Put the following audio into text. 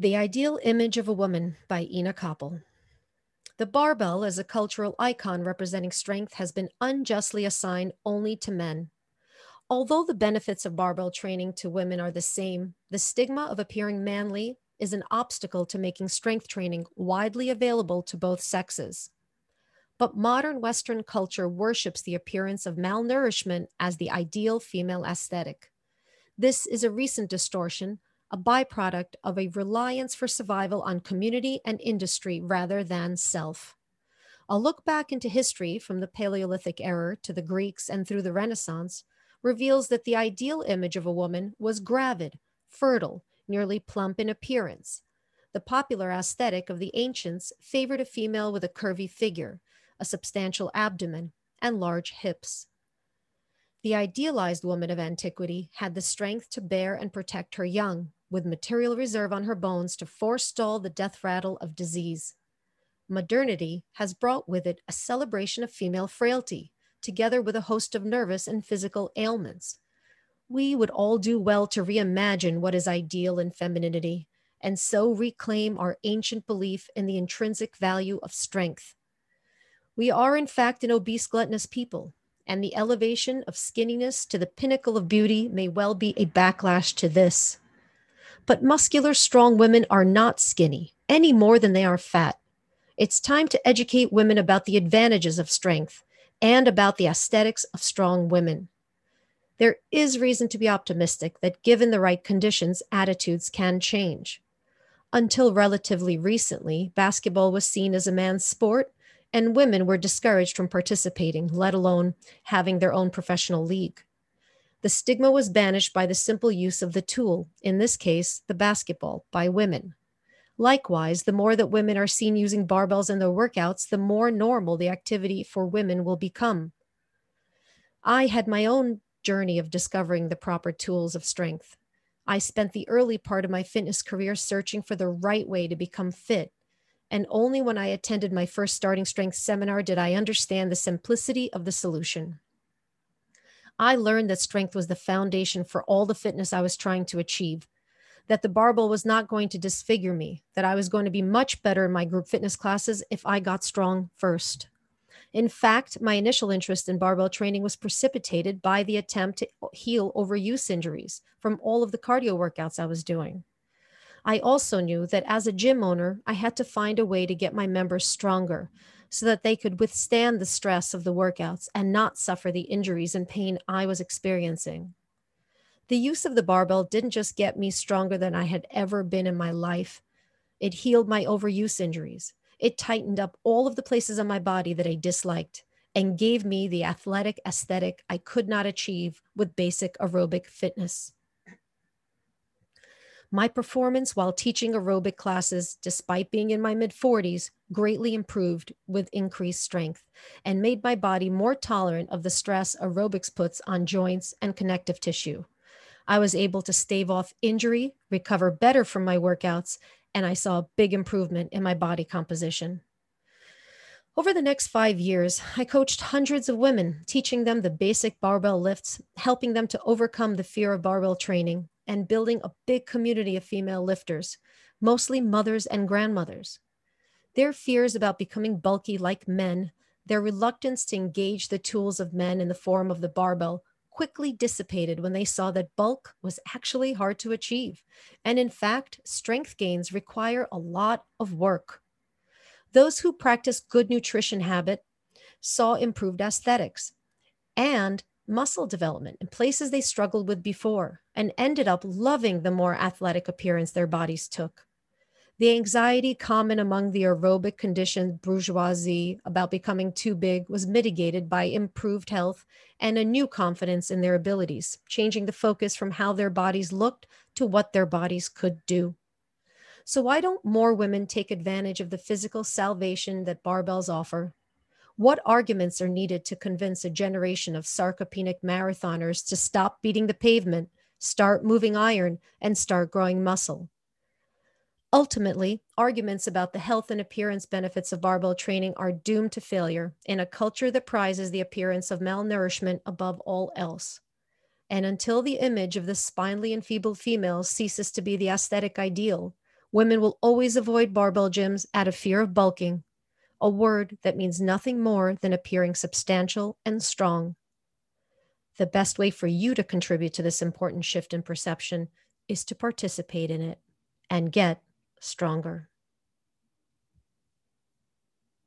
The Ideal Image of a Woman by Ina Koppel. The barbell as a cultural icon representing strength has been unjustly assigned only to men. Although the benefits of barbell training to women are the same, the stigma of appearing manly is an obstacle to making strength training widely available to both sexes. But modern Western culture worships the appearance of malnourishment as the ideal female aesthetic. This is a recent distortion a byproduct of a reliance for survival on community and industry rather than self. A look back into history from the Paleolithic era to the Greeks and through the Renaissance reveals that the ideal image of a woman was gravid, fertile, nearly plump in appearance. The popular aesthetic of the ancients favored a female with a curvy figure, a substantial abdomen, and large hips. The idealized woman of antiquity had the strength to bear and protect her young, with material reserve on her bones to forestall the death rattle of disease. Modernity has brought with it a celebration of female frailty, together with a host of nervous and physical ailments. We would all do well to reimagine what is ideal in femininity and so reclaim our ancient belief in the intrinsic value of strength. We are, in fact, an obese, gluttonous people, and the elevation of skinniness to the pinnacle of beauty may well be a backlash to this. But muscular, strong women are not skinny any more than they are fat. It's time to educate women about the advantages of strength and about the aesthetics of strong women. There is reason to be optimistic that given the right conditions, attitudes can change. Until relatively recently, basketball was seen as a man's sport, and women were discouraged from participating, let alone having their own professional league. The stigma was banished by the simple use of the tool, in this case, the basketball, by women. Likewise, the more that women are seen using barbells in their workouts, the more normal the activity for women will become. I had my own journey of discovering the proper tools of strength. I spent the early part of my fitness career searching for the right way to become fit. And only when I attended my first starting strength seminar did I understand the simplicity of the solution. I learned that strength was the foundation for all the fitness I was trying to achieve, that the barbell was not going to disfigure me, that I was going to be much better in my group fitness classes if I got strong first. In fact, my initial interest in barbell training was precipitated by the attempt to heal overuse injuries from all of the cardio workouts I was doing. I also knew that as a gym owner, I had to find a way to get my members stronger so that they could withstand the stress of the workouts and not suffer the injuries and pain I was experiencing. The use of the barbell didn't just get me stronger than I had ever been in my life, it healed my overuse injuries. It tightened up all of the places on my body that I disliked and gave me the athletic aesthetic I could not achieve with basic aerobic fitness. My performance while teaching aerobic classes, despite being in my mid 40s, greatly improved with increased strength and made my body more tolerant of the stress aerobics puts on joints and connective tissue. I was able to stave off injury, recover better from my workouts, and I saw a big improvement in my body composition. Over the next five years, I coached hundreds of women, teaching them the basic barbell lifts, helping them to overcome the fear of barbell training, and building a big community of female lifters, mostly mothers and grandmothers. Their fears about becoming bulky like men, their reluctance to engage the tools of men in the form of the barbell, quickly dissipated when they saw that bulk was actually hard to achieve. And in fact, strength gains require a lot of work. Those who practice good nutrition habit saw improved aesthetics and muscle development in places they struggled with before and ended up loving the more athletic appearance their bodies took. The anxiety common among the aerobic conditioned bourgeoisie about becoming too big was mitigated by improved health and a new confidence in their abilities, changing the focus from how their bodies looked to what their bodies could do. So, why don't more women take advantage of the physical salvation that barbells offer what arguments are needed to convince a generation of sarcopenic marathoners to stop beating the pavement, start moving iron, and start growing muscle? Ultimately, arguments about the health and appearance benefits of barbell training are doomed to failure in a culture that prizes the appearance of malnourishment above all else. And until the image of the spinally enfeebled female ceases to be the aesthetic ideal, Women will always avoid barbell gyms out of fear of bulking, a word that means nothing more than appearing substantial and strong. The best way for you to contribute to this important shift in perception is to participate in it and get stronger.